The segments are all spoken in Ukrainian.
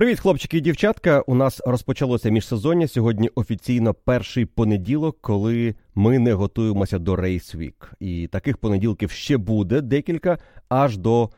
Привіт, хлопчики і дівчатка. У нас розпочалося міжсезоння. Сьогодні офіційно перший понеділок, коли ми не готуємося до Race Week. І таких понеділків ще буде декілька, аж до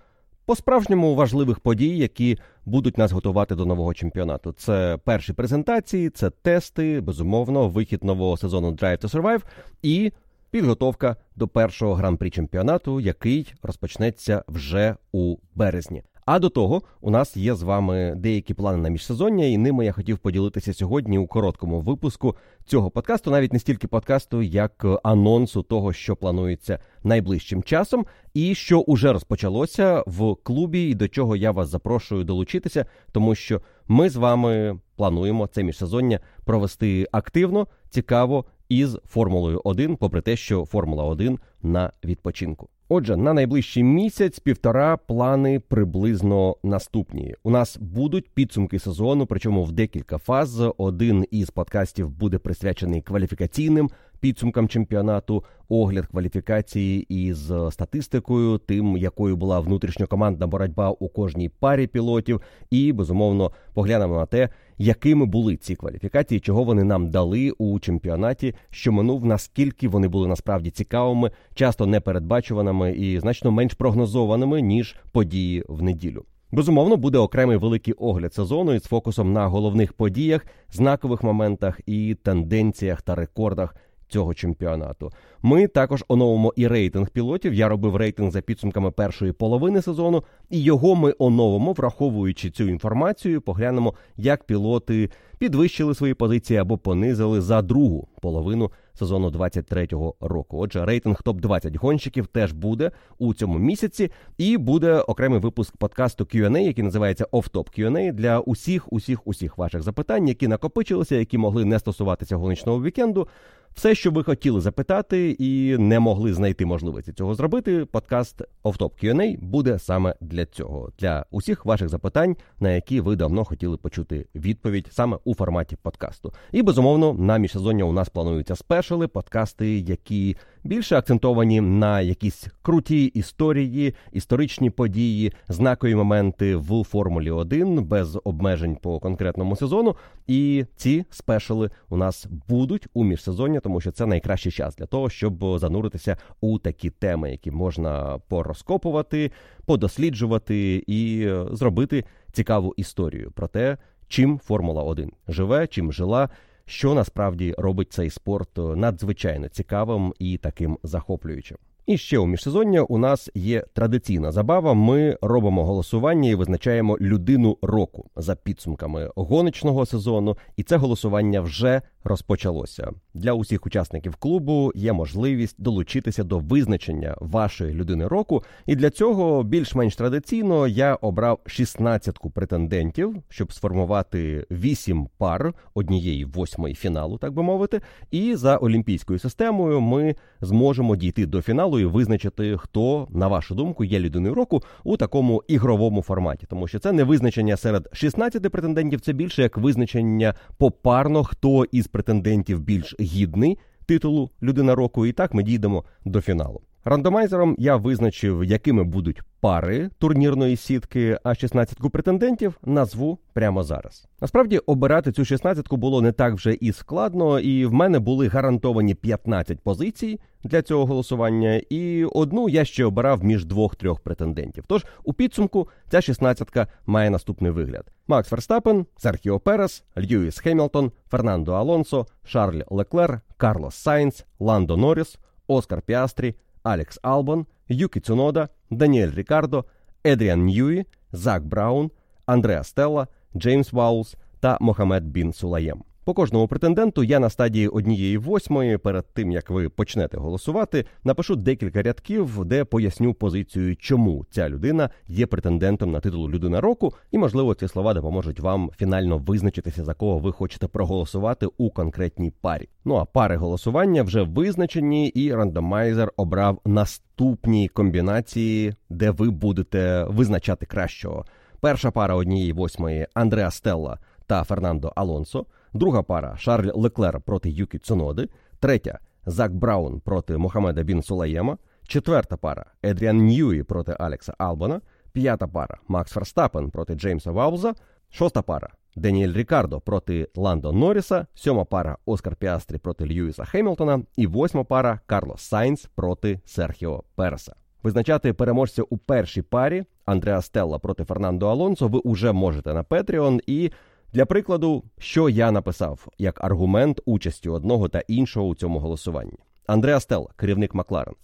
по-справжньому важливих подій, які будуть нас готувати до нового чемпіонату. Це перші презентації, це тести, безумовно, вихід нового сезону Drive to Survive і підготовка до першого гран-прі чемпіонату, який розпочнеться вже у березні. А до того у нас є з вами деякі плани на міжсезоння, і ними я хотів поділитися сьогодні у короткому випуску цього подкасту, навіть не стільки подкасту, як анонсу того, що планується найближчим часом, і що уже розпочалося в клубі, і до чого я вас запрошую долучитися, тому що ми з вами плануємо це міжсезоння провести активно, цікаво із Формулою 1, попри те, що Формула 1 на відпочинку. Отже, на найближчий місяць півтора плани приблизно наступні. У нас будуть підсумки сезону, причому в декілька фаз. Один із подкастів буде присвячений кваліфікаційним підсумкам чемпіонату, огляд кваліфікації із статистикою, тим, якою була внутрішньокомандна боротьба у кожній парі пілотів, і безумовно поглянемо на те, якими були ці кваліфікації, чого вони нам дали у чемпіонаті, що минув, наскільки вони були насправді цікавими, часто непередбачуваними і значно менш прогнозованими ніж події в неділю. Безумовно, буде окремий великий огляд сезону із фокусом на головних подіях, знакових моментах і тенденціях та рекордах цього чемпіонату. Ми також оновимо і рейтинг пілотів. Я робив рейтинг за підсумками першої половини сезону, і його ми оновимо, враховуючи цю інформацію, поглянемо, як пілоти підвищили свої позиції або понизили за другу половину сезону 23-го року. Отже, рейтинг топ 20 гонщиків теж буде у цьому місяці, і буде окремий випуск подкасту Q&A, який називається Off-Top Q&A, для усіх, усіх, усіх ваших запитань, які накопичилися, які могли не стосуватися гоночного вікенду. Все, що ви хотіли запитати і не могли знайти можливості цього зробити, подкаст Офтоп Q&A буде саме для цього, для усіх ваших запитань, на які ви давно хотіли почути відповідь саме у форматі подкасту. І безумовно, на міжсезоння у нас плануються спешали, подкасти, які більше акцентовані на якісь круті історії, історичні події, знакові моменти в Формулі 1 без обмежень по конкретному сезону. І ці спешали у нас будуть у міжсезоння, тому що це найкращий час для того, щоб зануритися у такі теми, які можна порозкопувати, подосліджувати і зробити цікаву історію про те, чим Формула 1 живе, чим жила що насправді робить цей спорт е, надзвичайно цікавим і таким захоплюючим. І ще у міжсезоння у нас є традиційна забава. Ми робимо голосування і визначаємо людину року за підсумками гоночного сезону, і це голосування вже розпочалося. Для усіх учасників клубу є можливість долучитися до визначення вашої людини року. І для цього більш-менш традиційно я обрав 16 претендентів, щоб сформувати 8 пар однієї восьмої фіналу, так би мовити. І за олімпійською системою ми зможемо дійти до фіналу і визначити, хто, на вашу думку, є людиною року у такому ігровому форматі, тому що це не визначення серед 16 претендентів, це більше як визначення попарно, хто із претендентів більш гідний титулу людина року. І так ми дійдемо до фіналу. Рандомайзером я визначив, якими будуть пари турнірної сітки, а 16 претендентів назву прямо зараз. Насправді обирати цю 16 було не так вже і складно, і в мене були гарантовані 15 позицій для цього голосування, і одну я ще обирав між двох-трьох претендентів. Тож у підсумку ця 16 має наступний вигляд: Макс Ферстапен, Серхіо Перес, Льюіс Хемілтон, Фернандо Алонсо, Шарль Леклер, Карлос Сайнц, Ландо Норріс, Оскар Піастрі. Алекс Албон, Юкі Цунода, Даніель Рікардо, Едріан Ньюї, Зак Браун, Андреа Стелла, Джеймс Ваулс та Мохамед Бін Сулаєм. По кожному претенденту я на стадії однієї восьмої, перед тим як ви почнете голосувати, напишу декілька рядків, де поясню позицію, чому ця людина є претендентом на титул людина року, і можливо ці слова допоможуть вам фінально визначитися за кого ви хочете проголосувати у конкретній парі. Ну а пари голосування вже визначені, і рандомайзер обрав наступні комбінації, де ви будете визначати кращого. Перша пара однієї восьмої Андреа Стелла та Фернандо Алонсо. Друга пара Шарль Леклер проти Юкі Цуноди. Третя Зак Браун проти Мохамеда Бін Сулаєма. Четверта пара Едріан Ньюї проти Алекса Албона. П'ята пара Макс Ферстапен проти Джеймса Ваулза. Шоста пара Деніель Рікардо проти Ландо Норріса, сьома пара Оскар Піастрі проти Льюіса Хемілтона і восьма пара Карлос Сайнс проти Серхіо Переса. Визначати переможця у першій парі Андреа Стелла проти Фернандо Алонсо ви уже можете на Patreon. І для прикладу, що я написав як аргумент участі одного та іншого у цьому голосуванні. Андреа Стелла, керівник Макларен.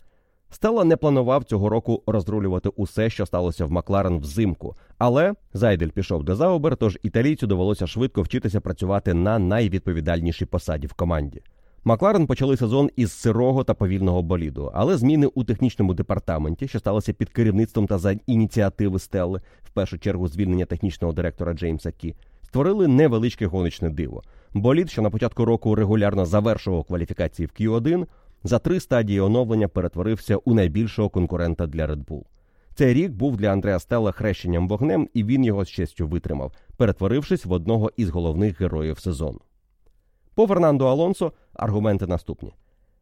Стелла не планував цього року розрулювати усе, що сталося в Макларен взимку, але Зайдель пішов до Заубер, тож італійцю довелося швидко вчитися працювати на найвідповідальнішій посаді в команді. Макларен почали сезон із сирого та повільного боліду, але зміни у технічному департаменті, що сталося під керівництвом та за ініціативи Стелли, в першу чергу звільнення технічного директора Джеймса Кі, створили невеличке гоночне диво. Болід, що на початку року регулярно завершував кваліфікації в Q1, за три стадії оновлення перетворився у найбільшого конкурента для Red Bull. Цей рік був для Андреа Стелла хрещенням вогнем, і він його з честю витримав, перетворившись в одного із головних героїв сезону. По Фернандо Алонсо аргументи наступні.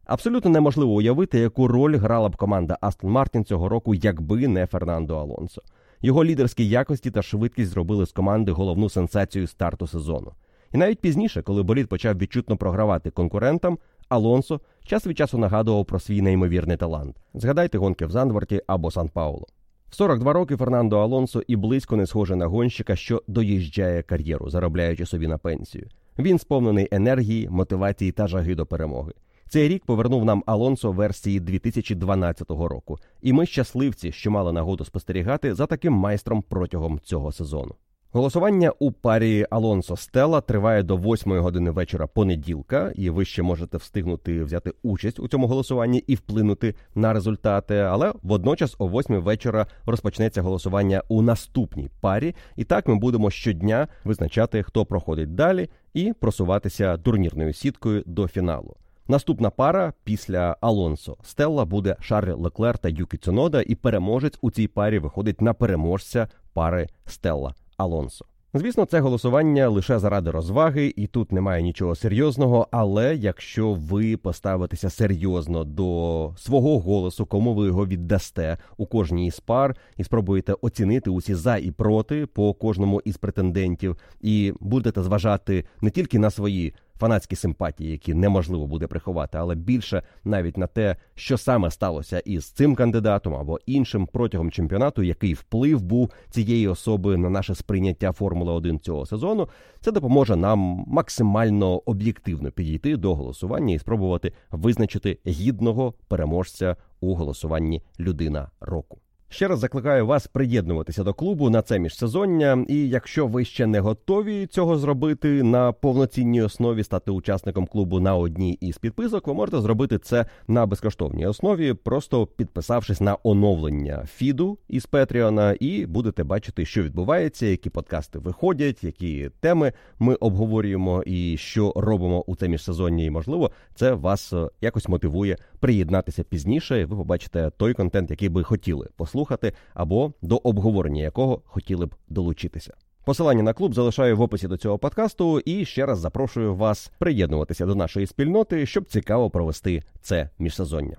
Абсолютно неможливо уявити, яку роль грала б команда Астон Мартін цього року, якби не Фернандо Алонсо. Його лідерські якості та швидкість зробили з команди головну сенсацію старту сезону. І навіть пізніше, коли болід почав відчутно програвати конкурентам, Алонсо час від часу нагадував про свій неймовірний талант. Згадайте гонки в Зандворті або Сан Пауло. В 42 роки Фернандо Алонсо і близько не схоже на гонщика, що доїжджає кар'єру, заробляючи собі на пенсію. Він сповнений енергії, мотивації та жаги до перемоги. Цей рік повернув нам Алонсо версії 2012 року, і ми щасливці, що мали нагоду спостерігати за таким майстром протягом цього сезону. Голосування у парі Алонсо Стела триває до 8 години вечора понеділка, і ви ще можете встигнути взяти участь у цьому голосуванні і вплинути на результати. Але водночас, о 8 вечора, розпочнеться голосування у наступній парі. І так ми будемо щодня визначати, хто проходить далі, і просуватися турнірною сіткою до фіналу. Наступна пара після Алонсо Стелла буде Шарль Леклер та Юкі Цунода, і переможець у цій парі виходить на переможця пари Стелла Алонсо. Звісно, це голосування лише заради розваги, і тут немає нічого серйозного. Але якщо ви поставитеся серйозно до свого голосу, кому ви його віддасте у кожній із пар, і спробуєте оцінити усі за і проти по кожному із претендентів, і будете зважати не тільки на свої фанатські симпатії, які неможливо буде приховати, але більше навіть на те, що саме сталося із цим кандидатом або іншим протягом чемпіонату, який вплив був цієї особи на наше сприйняття Формули 1 цього сезону, це допоможе нам максимально об'єктивно підійти до голосування і спробувати визначити гідного переможця у голосуванні людина року. Ще раз закликаю вас приєднуватися до клубу на це міжсезоння. І якщо ви ще не готові цього зробити на повноцінній основі, стати учасником клубу на одній із підписок, ви можете зробити це на безкоштовній основі, просто підписавшись на оновлення фіду із Петріона, і будете бачити, що відбувається, які подкасти виходять, які теми ми обговорюємо і що робимо у це міжсезоння. І можливо, це вас якось мотивує приєднатися пізніше. Ви побачите той контент, який би хотіли послухати послухати або до обговорення якого хотіли б долучитися. Посилання на клуб залишаю в описі до цього подкасту і ще раз запрошую вас приєднуватися до нашої спільноти, щоб цікаво провести це міжсезоння.